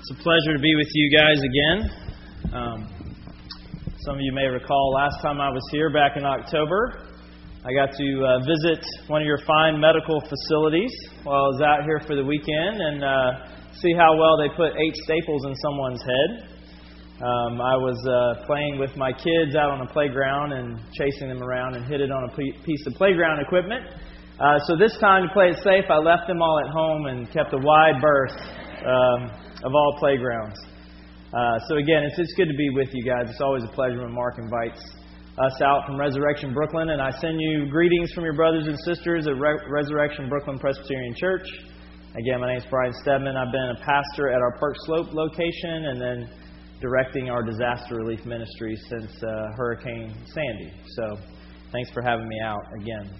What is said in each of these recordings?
It's a pleasure to be with you guys again. Um, some of you may recall last time I was here back in October, I got to uh, visit one of your fine medical facilities while I was out here for the weekend and uh, see how well they put eight staples in someone's head. Um, I was uh, playing with my kids out on a playground and chasing them around and hit it on a piece of playground equipment. Uh, so this time to play it safe, I left them all at home and kept a wide berth. Um, of all playgrounds. Uh, so again, it's, it's good to be with you guys. It's always a pleasure when Mark invites us out from Resurrection Brooklyn, and I send you greetings from your brothers and sisters at Re- Resurrection Brooklyn Presbyterian Church. Again, my name is Brian Stedman. I've been a pastor at our Park Slope location, and then directing our disaster relief ministry since uh, Hurricane Sandy. So, thanks for having me out again.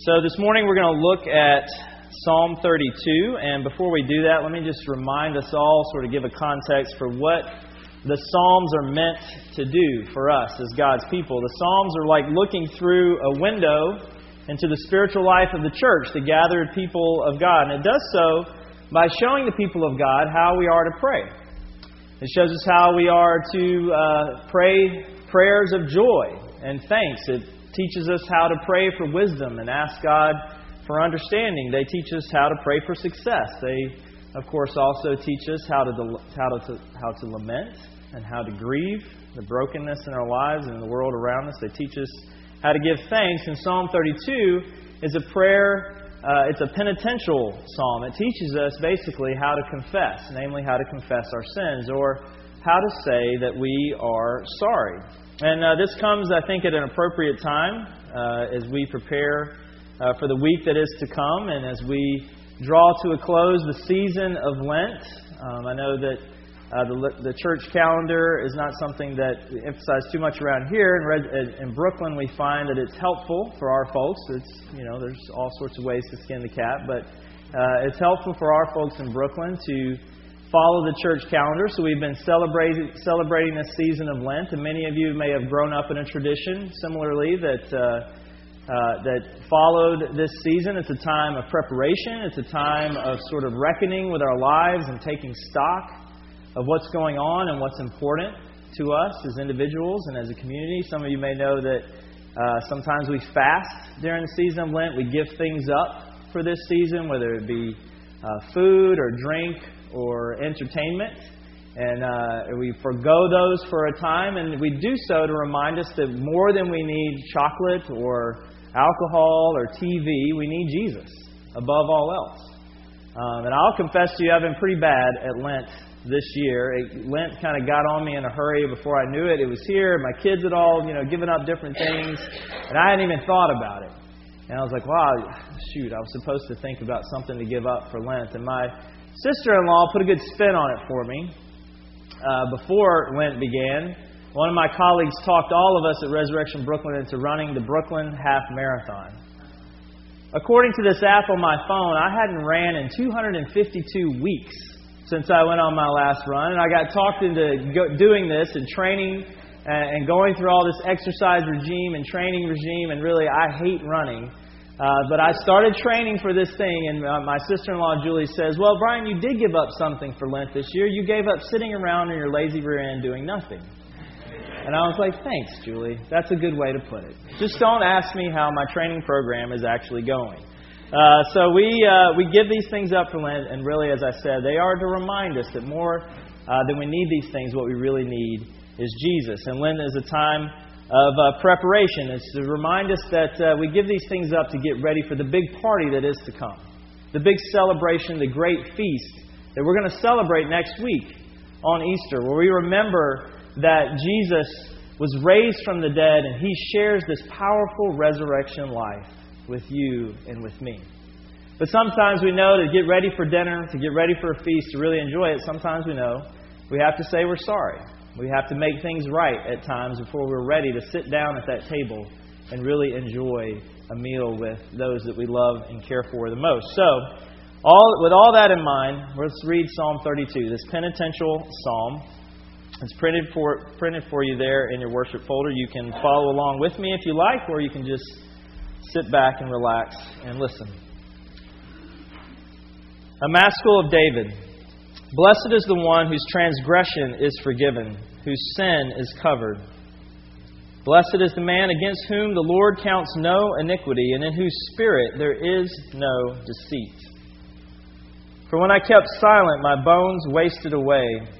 So, this morning we're going to look at Psalm 32. And before we do that, let me just remind us all, sort of give a context for what the Psalms are meant to do for us as God's people. The Psalms are like looking through a window into the spiritual life of the church, the gathered people of God. And it does so by showing the people of God how we are to pray. It shows us how we are to uh, pray prayers of joy and thanks. It teaches us how to pray for wisdom and ask God for understanding. They teach us how to pray for success. They, of course, also teach us how to, how to, how to lament and how to grieve the brokenness in our lives and in the world around us. They teach us how to give thanks. And Psalm 32 is a prayer, uh, it's a penitential psalm. It teaches us basically how to confess, namely how to confess our sins or how to say that we are sorry. And uh, this comes, I think, at an appropriate time uh, as we prepare uh, for the week that is to come. And as we draw to a close the season of Lent, um, I know that uh, the, the church calendar is not something that we emphasize too much around here. In, Red, in Brooklyn, we find that it's helpful for our folks. It's you know there's all sorts of ways to skin the cat, but uh, it's helpful for our folks in Brooklyn to follow the church calendar. So we've been celebrating celebrating this season of Lent, and many of you may have grown up in a tradition similarly that. Uh, uh, that followed this season. It's a time of preparation, it's a time of sort of reckoning with our lives and taking stock of what's going on and what's important to us as individuals and as a community. Some of you may know that uh, sometimes we fast during the season of Lent. We give things up for this season, whether it be uh, food or drink or entertainment. And uh, we forego those for a time, and we do so to remind us that more than we need chocolate or alcohol or TV, we need Jesus above all else. Um, and I'll confess to you, I've been pretty bad at Lent this year. It, Lent kind of got on me in a hurry before I knew it. It was here. My kids had all, you know, given up different things, and I hadn't even thought about it. And I was like, wow, shoot, I was supposed to think about something to give up for Lent. And my sister in law put a good spin on it for me uh, before Lent began. One of my colleagues talked all of us at Resurrection Brooklyn into running the Brooklyn Half Marathon. According to this app on my phone, I hadn't ran in 252 weeks since I went on my last run, and I got talked into doing this and training and going through all this exercise regime and training regime, and really, I hate running. Uh, but I started training for this thing, and uh, my sister in law Julie says, Well, Brian, you did give up something for Lent this year. You gave up sitting around in your lazy rear end doing nothing. And I was like, Thanks, Julie. That's a good way to put it. Just don't ask me how my training program is actually going. Uh, so we, uh, we give these things up for Lent, and really, as I said, they are to remind us that more uh, than we need these things, what we really need is Jesus. And Lent is a time of uh, preparation. It's to remind us that uh, we give these things up to get ready for the big party that is to come, the big celebration, the great feast that we're going to celebrate next week on Easter, where we remember that Jesus was raised from the dead and he shares this powerful resurrection life with you and with me. But sometimes we know to get ready for dinner, to get ready for a feast, to really enjoy it, sometimes we know we have to say we're sorry. We have to make things right at times before we're ready to sit down at that table and really enjoy a meal with those that we love and care for the most. So, all, with all that in mind, let's read Psalm 32, this penitential psalm. It's printed for, printed for you there in your worship folder. You can follow along with me if you like, or you can just sit back and relax and listen. A Maskil of David. Blessed is the one whose transgression is forgiven, whose sin is covered. Blessed is the man against whom the Lord counts no iniquity, and in whose spirit there is no deceit. For when I kept silent, my bones wasted away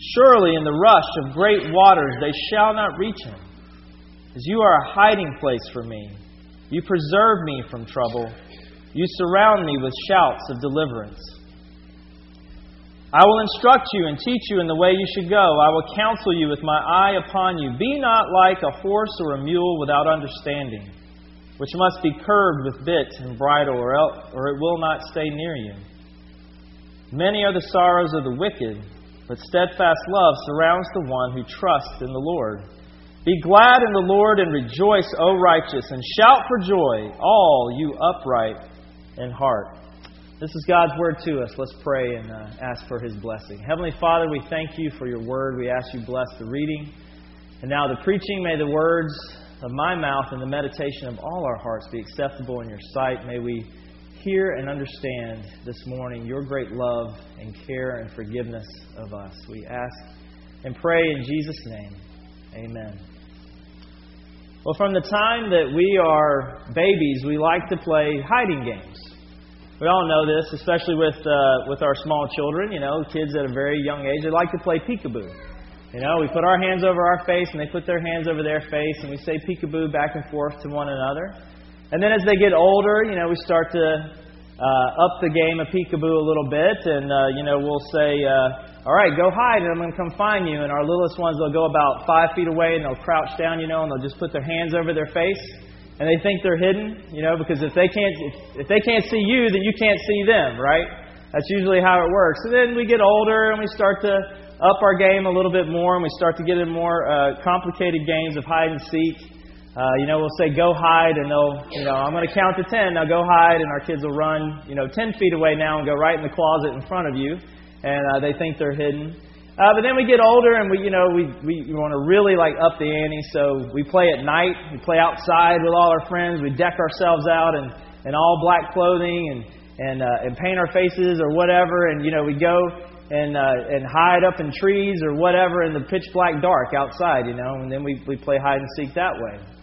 Surely in the rush of great waters they shall not reach him. As you are a hiding place for me, you preserve me from trouble. You surround me with shouts of deliverance. I will instruct you and teach you in the way you should go. I will counsel you with my eye upon you. Be not like a horse or a mule without understanding which must be curbed with bit and bridle, or, else, or it will not stay near you. Many are the sorrows of the wicked, but steadfast love surrounds the one who trusts in the Lord. Be glad in the Lord and rejoice, O righteous, and shout for joy, all you upright in heart. This is God's word to us. Let's pray and uh, ask for his blessing. Heavenly Father, we thank you for your word. We ask you bless the reading and now the preaching. May the words of my mouth and the meditation of all our hearts be acceptable in your sight. May we hear and understand this morning your great love and care and forgiveness of us. We ask and pray in Jesus' name. Amen. Well, from the time that we are babies, we like to play hiding games. We all know this, especially with, uh, with our small children, you know, kids at a very young age. They like to play peekaboo. You know, we put our hands over our face and they put their hands over their face and we say peekaboo back and forth to one another. And then as they get older, you know, we start to uh, up the game of peekaboo a little bit and, uh, you know, we'll say, uh, all right, go hide and I'm going to come find you. And our littlest ones, they'll go about five feet away and they'll crouch down, you know, and they'll just put their hands over their face. And they think they're hidden, you know, because if they can't, if, if they can't see you, then you can't see them, right? That's usually how it works. And then we get older and we start to up our game a little bit more and we start to get in more uh, complicated games of hide and seek. Uh, you know, we'll say, go hide, and they'll, you know, I'm going to count to 10. Now go hide, and our kids will run, you know, 10 feet away now and go right in the closet in front of you, and uh, they think they're hidden. Uh, but then we get older, and we, you know, we, we, we want to really like up the ante, so we play at night. We play outside with all our friends. We deck ourselves out in, in all black clothing and, and, uh, and paint our faces or whatever, and, you know, we go and uh, and hide up in trees or whatever in the pitch black dark outside, you know, and then we we play hide and seek that way.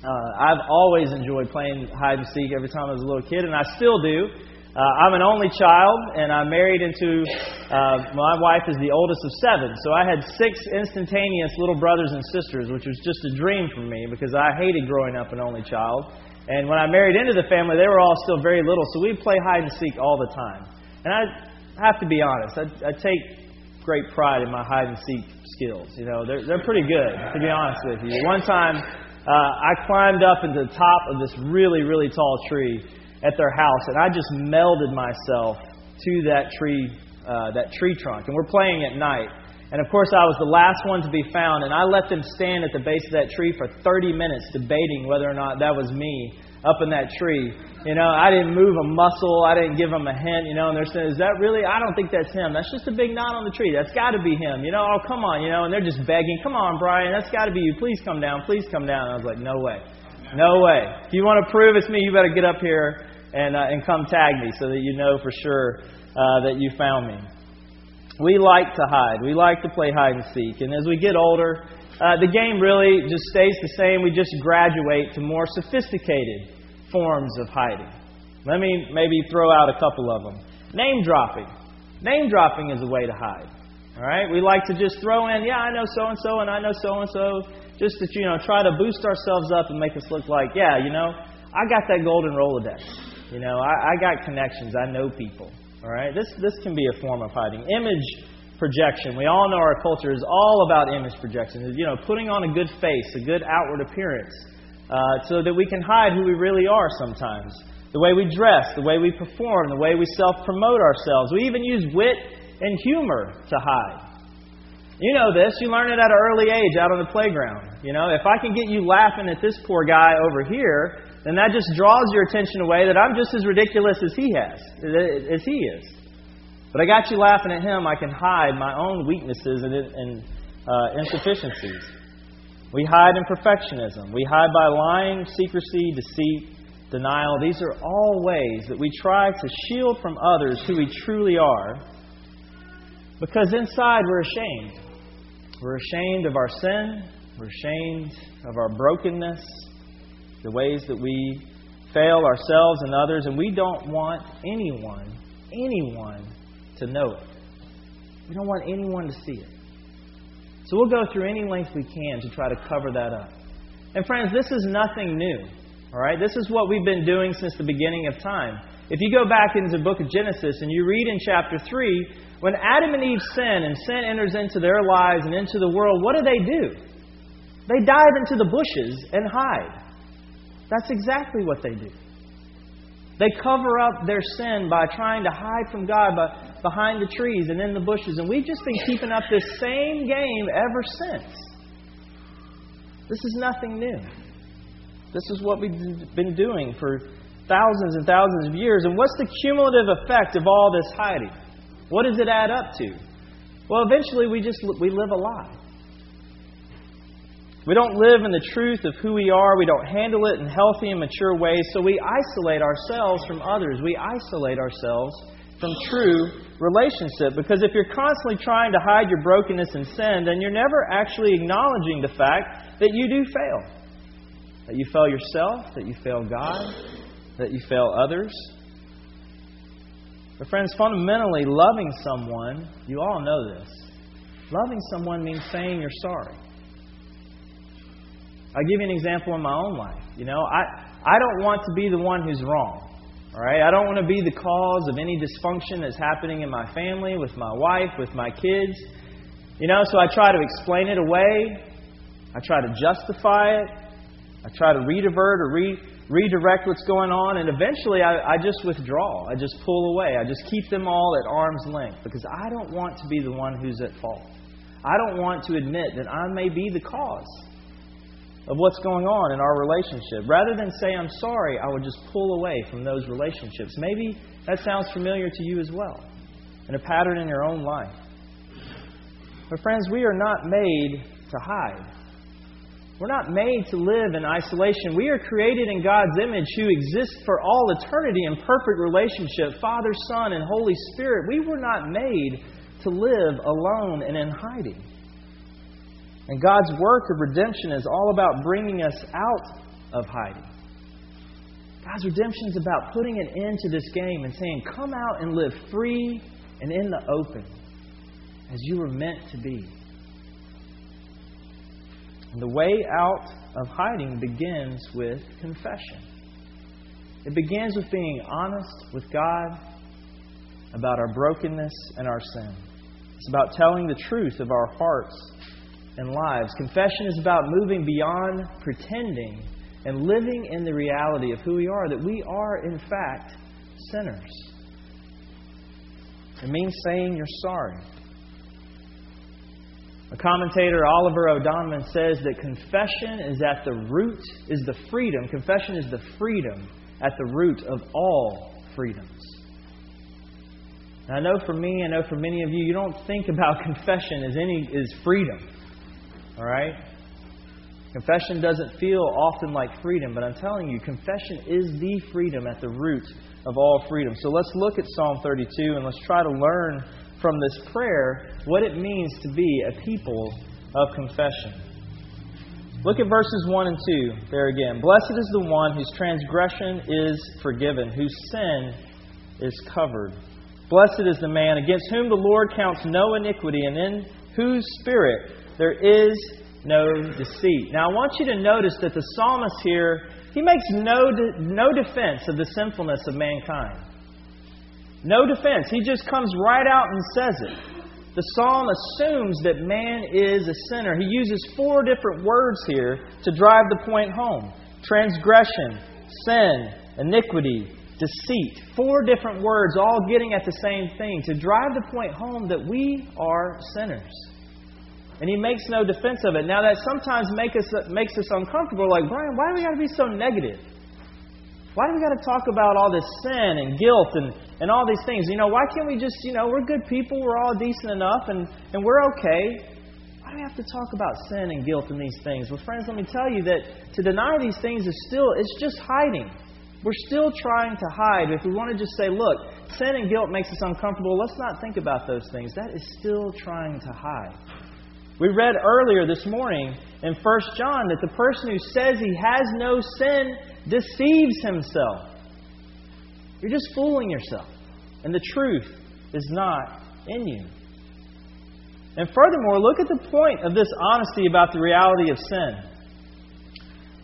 Uh, I've always enjoyed playing hide and seek every time I was a little kid, and I still do. Uh, I'm an only child, and I'm married into uh, my wife is the oldest of seven, so I had six instantaneous little brothers and sisters, which was just a dream for me because I hated growing up an only child. And when I married into the family, they were all still very little, so we'd play hide and seek all the time. And I have to be honest. I, I take great pride in my hide and seek skills. You know, they're they're pretty good. To be honest with you, one time uh, I climbed up into the top of this really really tall tree at their house, and I just melded myself to that tree uh, that tree trunk. And we're playing at night. And of course, I was the last one to be found, and I let them stand at the base of that tree for 30 minutes debating whether or not that was me up in that tree. You know, I didn't move a muscle. I didn't give him a hint. You know, and they're saying, "Is that really? I don't think that's him. That's just a big knot on the tree. That's got to be him." You know, oh come on, you know, and they're just begging, "Come on, Brian, that's got to be you. Please come down. Please come down." And I was like, "No way, no way. If you want to prove it's me, you better get up here and uh, and come tag me so that you know for sure uh, that you found me." We like to hide. We like to play hide and seek, and as we get older. Uh, the game really just stays the same. We just graduate to more sophisticated forms of hiding. Let me maybe throw out a couple of them. Name dropping. Name dropping is a way to hide. All right? We like to just throw in, yeah, I know so and so, and I know so and so, just to you know try to boost ourselves up and make us look like, yeah, you know, I got that golden Rolodex. You know, I, I got connections. I know people. All right? This this can be a form of hiding. Image projection. We all know our culture is all about image projection. You know, putting on a good face, a good outward appearance uh, so that we can hide who we really are sometimes. The way we dress, the way we perform, the way we self promote ourselves. We even use wit and humor to hide. You know this. You learn it at an early age out on the playground. You know, if I can get you laughing at this poor guy over here, then that just draws your attention away that I'm just as ridiculous as he has, as he is. But I got you laughing at him, I can hide my own weaknesses and, and uh, insufficiencies. We hide in perfectionism. We hide by lying, secrecy, deceit, denial. These are all ways that we try to shield from others who we truly are because inside we're ashamed. We're ashamed of our sin. We're ashamed of our brokenness, the ways that we fail ourselves and others, and we don't want anyone, anyone to know it. We don't want anyone to see it. So we'll go through any length we can to try to cover that up. And friends, this is nothing new. All right? This is what we've been doing since the beginning of time. If you go back into the book of Genesis and you read in chapter 3, when Adam and Eve sin and sin enters into their lives and into the world, what do they do? They dive into the bushes and hide. That's exactly what they do. They cover up their sin by trying to hide from God by, behind the trees and in the bushes. And we've just been keeping up this same game ever since. This is nothing new. This is what we've been doing for thousands and thousands of years. And what's the cumulative effect of all this hiding? What does it add up to? Well, eventually we just we live a lie. We don't live in the truth of who we are. We don't handle it in healthy and mature ways. So we isolate ourselves from others. We isolate ourselves from true relationship. Because if you're constantly trying to hide your brokenness and sin, then you're never actually acknowledging the fact that you do fail. That you fail yourself, that you fail God, that you fail others. But, friends, fundamentally, loving someone, you all know this. Loving someone means saying you're sorry. I'll give you an example in my own life. You know, I, I don't want to be the one who's wrong. All right? I don't want to be the cause of any dysfunction that's happening in my family, with my wife, with my kids. You know, so I try to explain it away. I try to justify it. I try to redivert or re- redirect what's going on, and eventually I, I just withdraw. I just pull away. I just keep them all at arm's length because I don't want to be the one who's at fault. I don't want to admit that I may be the cause of what's going on in our relationship. Rather than say, I'm sorry, I would just pull away from those relationships. Maybe that sounds familiar to you as well, and a pattern in your own life. But, friends, we are not made to hide. We're not made to live in isolation. We are created in God's image who exists for all eternity in perfect relationship Father, Son, and Holy Spirit. We were not made to live alone and in hiding. And God's work of redemption is all about bringing us out of hiding. God's redemption is about putting an end to this game and saying, Come out and live free and in the open as you were meant to be. And the way out of hiding begins with confession. It begins with being honest with God about our brokenness and our sin. It's about telling the truth of our hearts and lives. Confession is about moving beyond pretending and living in the reality of who we are, that we are, in fact, sinners. It means saying you're sorry. A commentator, Oliver O'Donovan, says that confession is at the root, is the freedom. Confession is the freedom at the root of all freedoms. And I know for me, I know for many of you, you don't think about confession as any as freedom. All right? Confession doesn't feel often like freedom, but I'm telling you, confession is the freedom at the root of all freedom. So let's look at Psalm 32 and let's try to learn from this prayer what it means to be a people of confession. Look at verses 1 and 2 there again. Blessed is the one whose transgression is forgiven, whose sin is covered. Blessed is the man against whom the Lord counts no iniquity, and in whose spirit there is no deceit. Now, I want you to notice that the psalmist here, he makes no, de- no defense of the sinfulness of mankind. No defense. He just comes right out and says it. The psalm assumes that man is a sinner. He uses four different words here to drive the point home transgression, sin, iniquity, deceit. Four different words, all getting at the same thing to drive the point home that we are sinners. And he makes no defense of it. Now, that sometimes make us, makes us uncomfortable. Like, Brian, why do we got to be so negative? Why do we got to talk about all this sin and guilt and, and all these things? You know, why can't we just, you know, we're good people, we're all decent enough, and, and we're okay. Why do we have to talk about sin and guilt and these things? Well, friends, let me tell you that to deny these things is still, it's just hiding. We're still trying to hide. If we want to just say, look, sin and guilt makes us uncomfortable, let's not think about those things. That is still trying to hide. We read earlier this morning in 1 John that the person who says he has no sin deceives himself. You're just fooling yourself. And the truth is not in you. And furthermore, look at the point of this honesty about the reality of sin.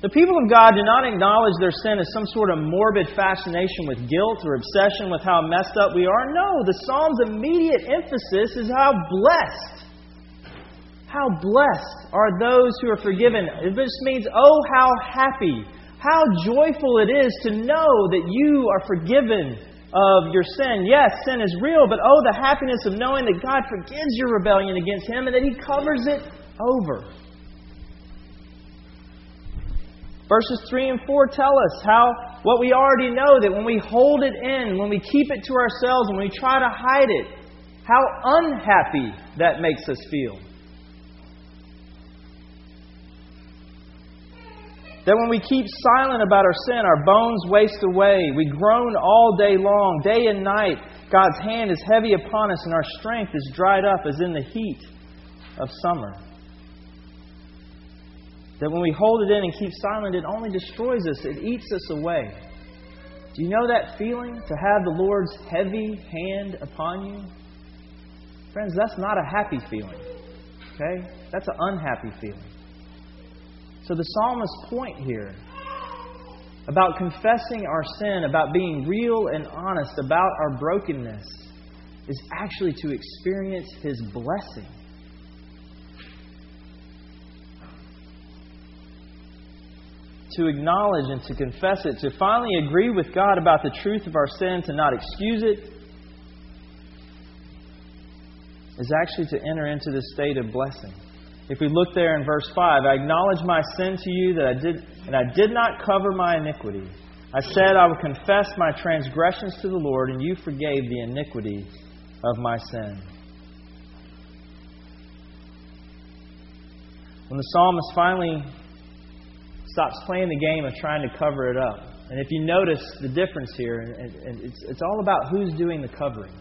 The people of God do not acknowledge their sin as some sort of morbid fascination with guilt or obsession with how messed up we are. No, the Psalm's immediate emphasis is how blessed. How blessed are those who are forgiven. It just means, oh, how happy how joyful it is to know that you are forgiven of your sin. Yes, sin is real, but oh, the happiness of knowing that God forgives your rebellion against Him and that He covers it over. Verses 3 and 4 tell us how what we already know that when we hold it in, when we keep it to ourselves, when we try to hide it, how unhappy that makes us feel. That when we keep silent about our sin, our bones waste away. We groan all day long, day and night. God's hand is heavy upon us, and our strength is dried up as in the heat of summer. That when we hold it in and keep silent, it only destroys us, it eats us away. Do you know that feeling to have the Lord's heavy hand upon you? Friends, that's not a happy feeling. Okay? That's an unhappy feeling. So the psalmist's point here about confessing our sin, about being real and honest about our brokenness, is actually to experience his blessing. To acknowledge and to confess it, to finally agree with God about the truth of our sin, to not excuse it, is actually to enter into this state of blessing. If we look there in verse 5, I acknowledge my sin to you that I did and I did not cover my iniquity. I said I would confess my transgressions to the Lord, and you forgave the iniquity of my sin. When the psalmist finally stops playing the game of trying to cover it up, and if you notice the difference here, and it's, it's all about who's doing the covering.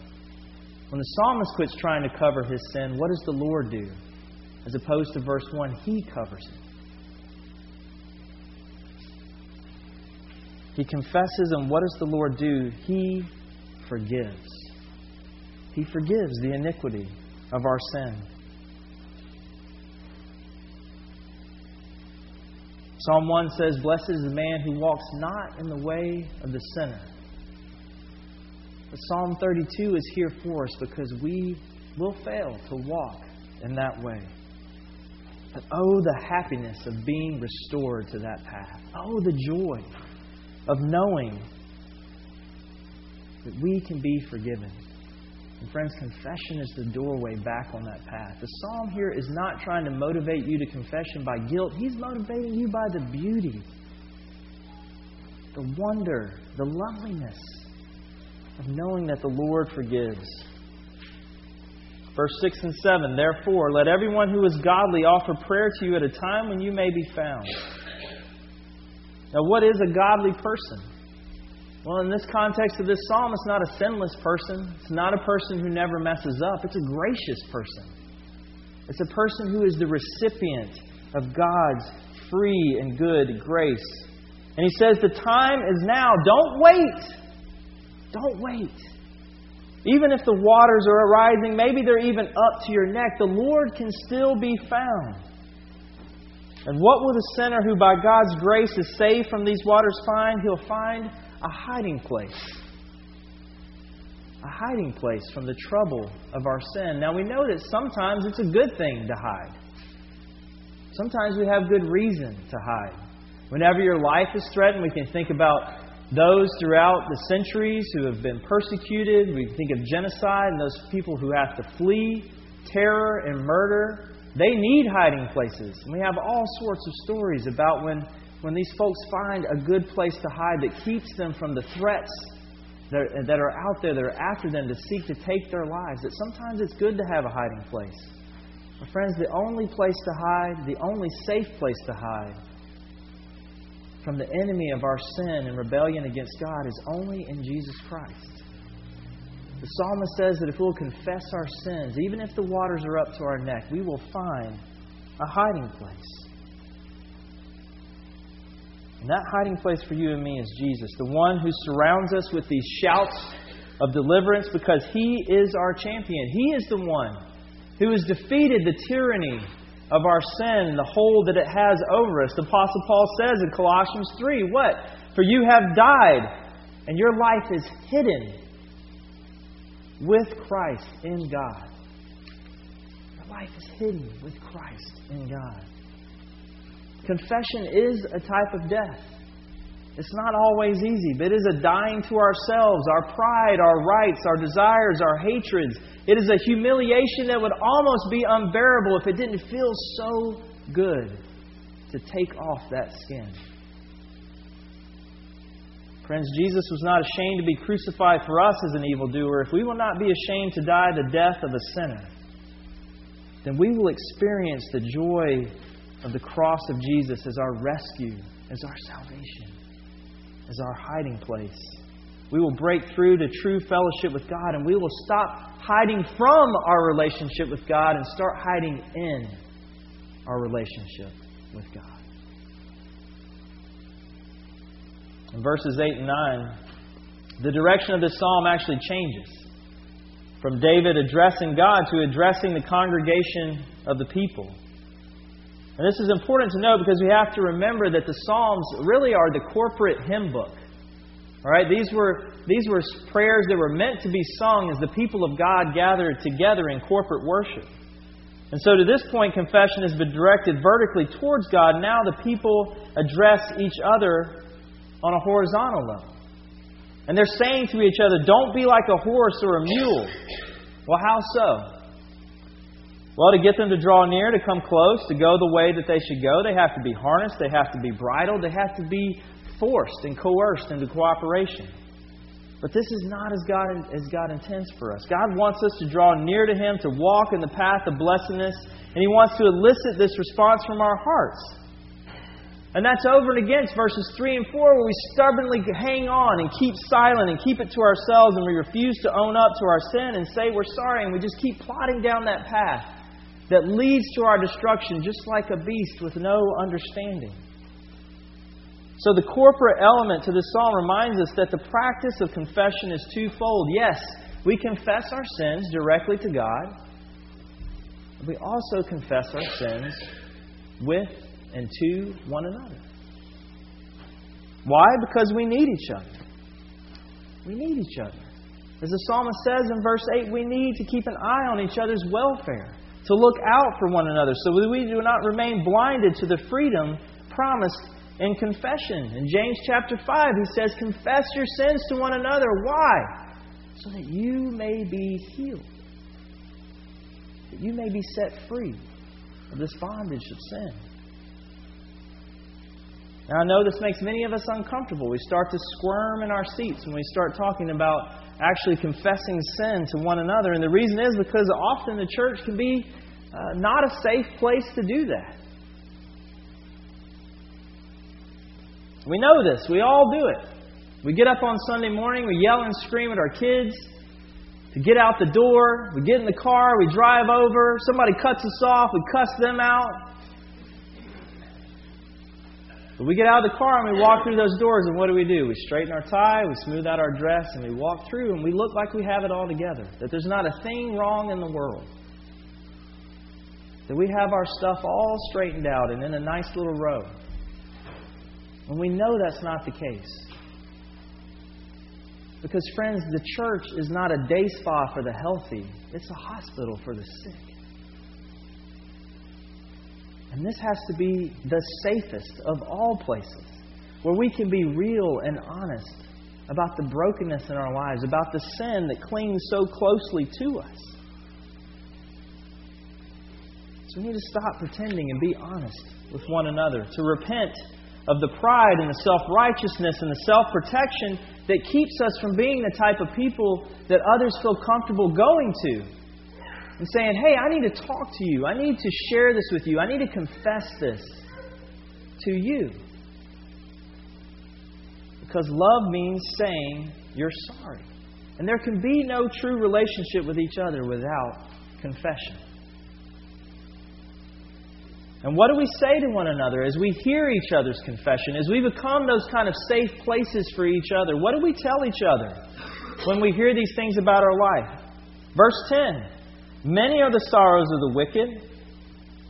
When the psalmist quits trying to cover his sin, what does the Lord do? As opposed to verse 1, He covers it. He confesses, and what does the Lord do? He forgives. He forgives the iniquity of our sin. Psalm 1 says, Blessed is the man who walks not in the way of the sinner. But Psalm 32 is here for us because we will fail to walk in that way. But oh, the happiness of being restored to that path. Oh, the joy of knowing that we can be forgiven. And friends, confession is the doorway back on that path. The psalm here is not trying to motivate you to confession by guilt, he's motivating you by the beauty, the wonder, the loveliness of knowing that the Lord forgives. Verse 6 and 7 Therefore, let everyone who is godly offer prayer to you at a time when you may be found. Now, what is a godly person? Well, in this context of this psalm, it's not a sinless person. It's not a person who never messes up. It's a gracious person. It's a person who is the recipient of God's free and good grace. And he says, The time is now. Don't wait. Don't wait. Even if the waters are rising, maybe they're even up to your neck, the Lord can still be found. And what will the sinner who by God's grace is saved from these waters find? He'll find a hiding place. A hiding place from the trouble of our sin. Now we know that sometimes it's a good thing to hide. Sometimes we have good reason to hide. Whenever your life is threatened, we can think about those throughout the centuries who have been persecuted. We think of genocide and those people who have to flee terror and murder. They need hiding places. And we have all sorts of stories about when, when these folks find a good place to hide that keeps them from the threats that are, that are out there that are after them to seek to take their lives. That sometimes it's good to have a hiding place. But friends, the only place to hide, the only safe place to hide from the enemy of our sin and rebellion against God is only in Jesus Christ. The psalmist says that if we'll confess our sins, even if the waters are up to our neck, we will find a hiding place. And that hiding place for you and me is Jesus, the one who surrounds us with these shouts of deliverance because he is our champion. He is the one who has defeated the tyranny of our sin and the hold that it has over us. The Apostle Paul says in Colossians 3 what? For you have died, and your life is hidden with Christ in God. Your life is hidden with Christ in God. Confession is a type of death. It's not always easy, but it is a dying to ourselves, our pride, our rights, our desires, our hatreds. It is a humiliation that would almost be unbearable if it didn't feel so good to take off that skin. Friends, Jesus was not ashamed to be crucified for us as an evildoer. If we will not be ashamed to die the death of a sinner, then we will experience the joy of the cross of Jesus as our rescue, as our salvation, as our hiding place. We will break through to true fellowship with God and we will stop hiding from our relationship with God and start hiding in our relationship with God. In verses 8 and 9, the direction of this psalm actually changes from David addressing God to addressing the congregation of the people. And this is important to know because we have to remember that the Psalms really are the corporate hymn book. All right, these were these were prayers that were meant to be sung as the people of God gathered together in corporate worship. And so to this point, confession has been directed vertically towards God. Now the people address each other on a horizontal level. And they're saying to each other, Don't be like a horse or a mule. Well, how so? Well, to get them to draw near, to come close, to go the way that they should go, they have to be harnessed, they have to be bridled, they have to be forced and coerced into cooperation. But this is not as God, as God intends for us. God wants us to draw near to Him, to walk in the path of blessedness, and He wants to elicit this response from our hearts. And that's over and against verses 3 and 4, where we stubbornly hang on and keep silent and keep it to ourselves, and we refuse to own up to our sin and say we're sorry, and we just keep plodding down that path that leads to our destruction, just like a beast with no understanding. So, the corporate element to this psalm reminds us that the practice of confession is twofold. Yes, we confess our sins directly to God, but we also confess our sins with and to one another. Why? Because we need each other. We need each other. As the psalmist says in verse 8, we need to keep an eye on each other's welfare to look out for one another so we do not remain blinded to the freedom promised in confession. In James chapter 5, he says, Confess your sins to one another. Why? So that you may be healed, that you may be set free of this bondage of sin. Now, I know this makes many of us uncomfortable. We start to squirm in our seats when we start talking about actually confessing sin to one another. And the reason is because often the church can be uh, not a safe place to do that. We know this. We all do it. We get up on Sunday morning, we yell and scream at our kids to get out the door. We get in the car, we drive over. Somebody cuts us off, we cuss them out. But we get out of the car and we walk through those doors, and what do we do? We straighten our tie, we smooth out our dress, and we walk through, and we look like we have it all together. That there's not a thing wrong in the world. That we have our stuff all straightened out and in a nice little row. And we know that's not the case. Because, friends, the church is not a day spa for the healthy, it's a hospital for the sick. And this has to be the safest of all places where we can be real and honest about the brokenness in our lives, about the sin that clings so closely to us. So we need to stop pretending and be honest with one another, to repent of the pride and the self righteousness and the self protection that keeps us from being the type of people that others feel comfortable going to and saying, Hey, I need to talk to you. I need to share this with you. I need to confess this to you. Because love means saying you're sorry. And there can be no true relationship with each other without confession. And what do we say to one another as we hear each other's confession, as we become those kind of safe places for each other? What do we tell each other when we hear these things about our life? Verse 10 Many are the sorrows of the wicked,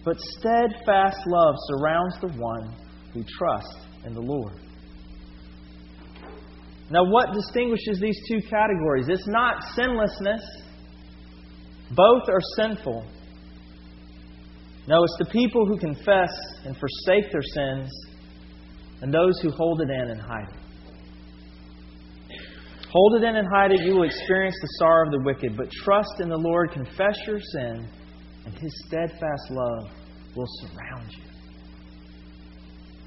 but steadfast love surrounds the one who trusts in the Lord. Now, what distinguishes these two categories? It's not sinlessness, both are sinful. No, it's the people who confess and forsake their sins and those who hold it in and hide it. Hold it in and hide it, you will experience the sorrow of the wicked. But trust in the Lord, confess your sin, and His steadfast love will surround you.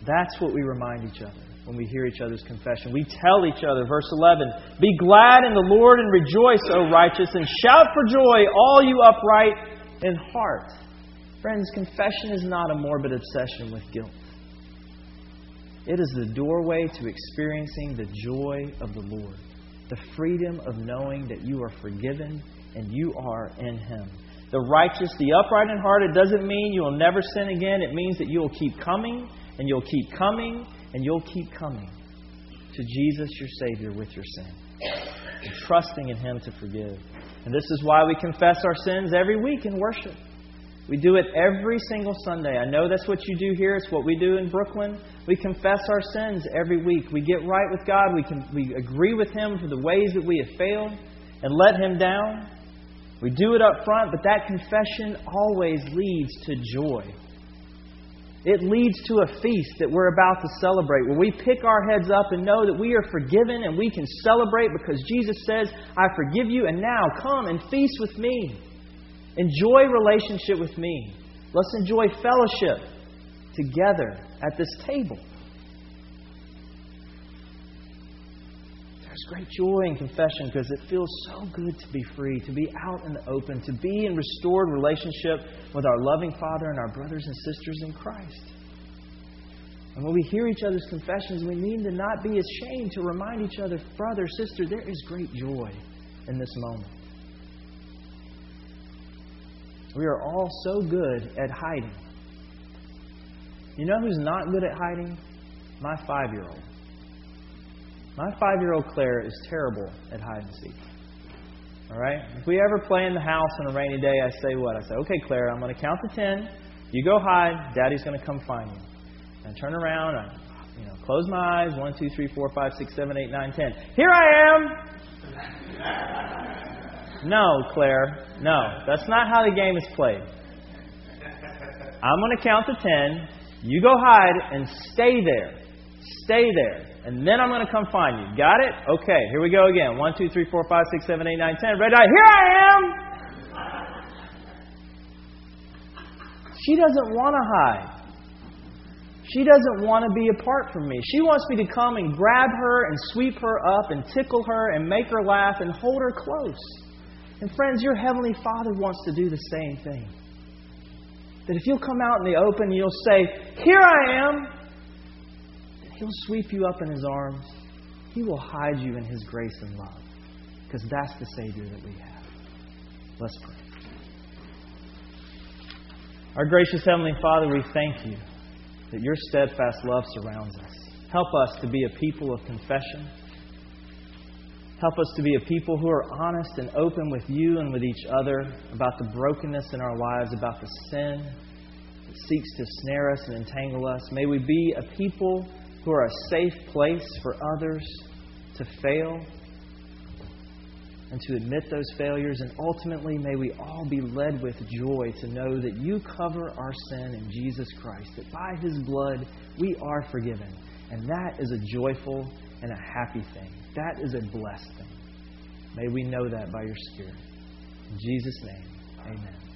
That's what we remind each other when we hear each other's confession. We tell each other, verse 11, Be glad in the Lord and rejoice, O righteous, and shout for joy, all you upright in heart. Friends, confession is not a morbid obsession with guilt. It is the doorway to experiencing the joy of the Lord, the freedom of knowing that you are forgiven and you are in Him. The righteous, the upright in heart, it doesn't mean you will never sin again. It means that you will keep coming and you'll keep coming and you'll keep coming to Jesus, your Savior, with your sin and trusting in Him to forgive. And this is why we confess our sins every week in worship. We do it every single Sunday. I know that's what you do here. It's what we do in Brooklyn. We confess our sins every week. We get right with God. We, can, we agree with Him for the ways that we have failed and let Him down. We do it up front, but that confession always leads to joy. It leads to a feast that we're about to celebrate, where we pick our heads up and know that we are forgiven and we can celebrate because Jesus says, I forgive you, and now come and feast with me. Enjoy relationship with me. Let's enjoy fellowship together at this table. There's great joy in confession because it feels so good to be free, to be out in the open, to be in restored relationship with our loving Father and our brothers and sisters in Christ. And when we hear each other's confessions, we need to not be ashamed to remind each other, brother, sister, there is great joy in this moment. We are all so good at hiding. You know who's not good at hiding? My five year old. My five year old Claire is terrible at hide and seek. All right? If we ever play in the house on a rainy day, I say what? I say, okay, Claire, I'm going to count to 10. You go hide. Daddy's going to come find you. And I turn around. I you know, close my eyes. 1, 2, 3, 4, 5, 6, 7, 8, 9, 10. Here I am. No, Claire. No. That's not how the game is played. I'm going to count to 10. You go hide and stay there. Stay there and then I'm going to come find you. Got it? Okay, here we go again. 1, 2, 3, 4, 5, 6, 7, 8, 9, 10. Red eye, here I am! She doesn't want to hide. She doesn't want to be apart from me. She wants me to come and grab her and sweep her up and tickle her and make her laugh and hold her close. And friends, your Heavenly Father wants to do the same thing. That if you'll come out in the open, you'll say, Here I am. He'll sweep you up in His arms. He will hide you in His grace and love. Because that's the Savior that we have. Let's pray. Our gracious Heavenly Father, we thank you that your steadfast love surrounds us. Help us to be a people of confession. Help us to be a people who are honest and open with you and with each other about the brokenness in our lives, about the sin that seeks to snare us and entangle us. May we be a people who are a safe place for others to fail and to admit those failures. And ultimately, may we all be led with joy to know that you cover our sin in Jesus Christ, that by his blood we are forgiven. And that is a joyful and a happy thing. That is a blessed thing. May we know that by your Spirit. In Jesus' name, amen.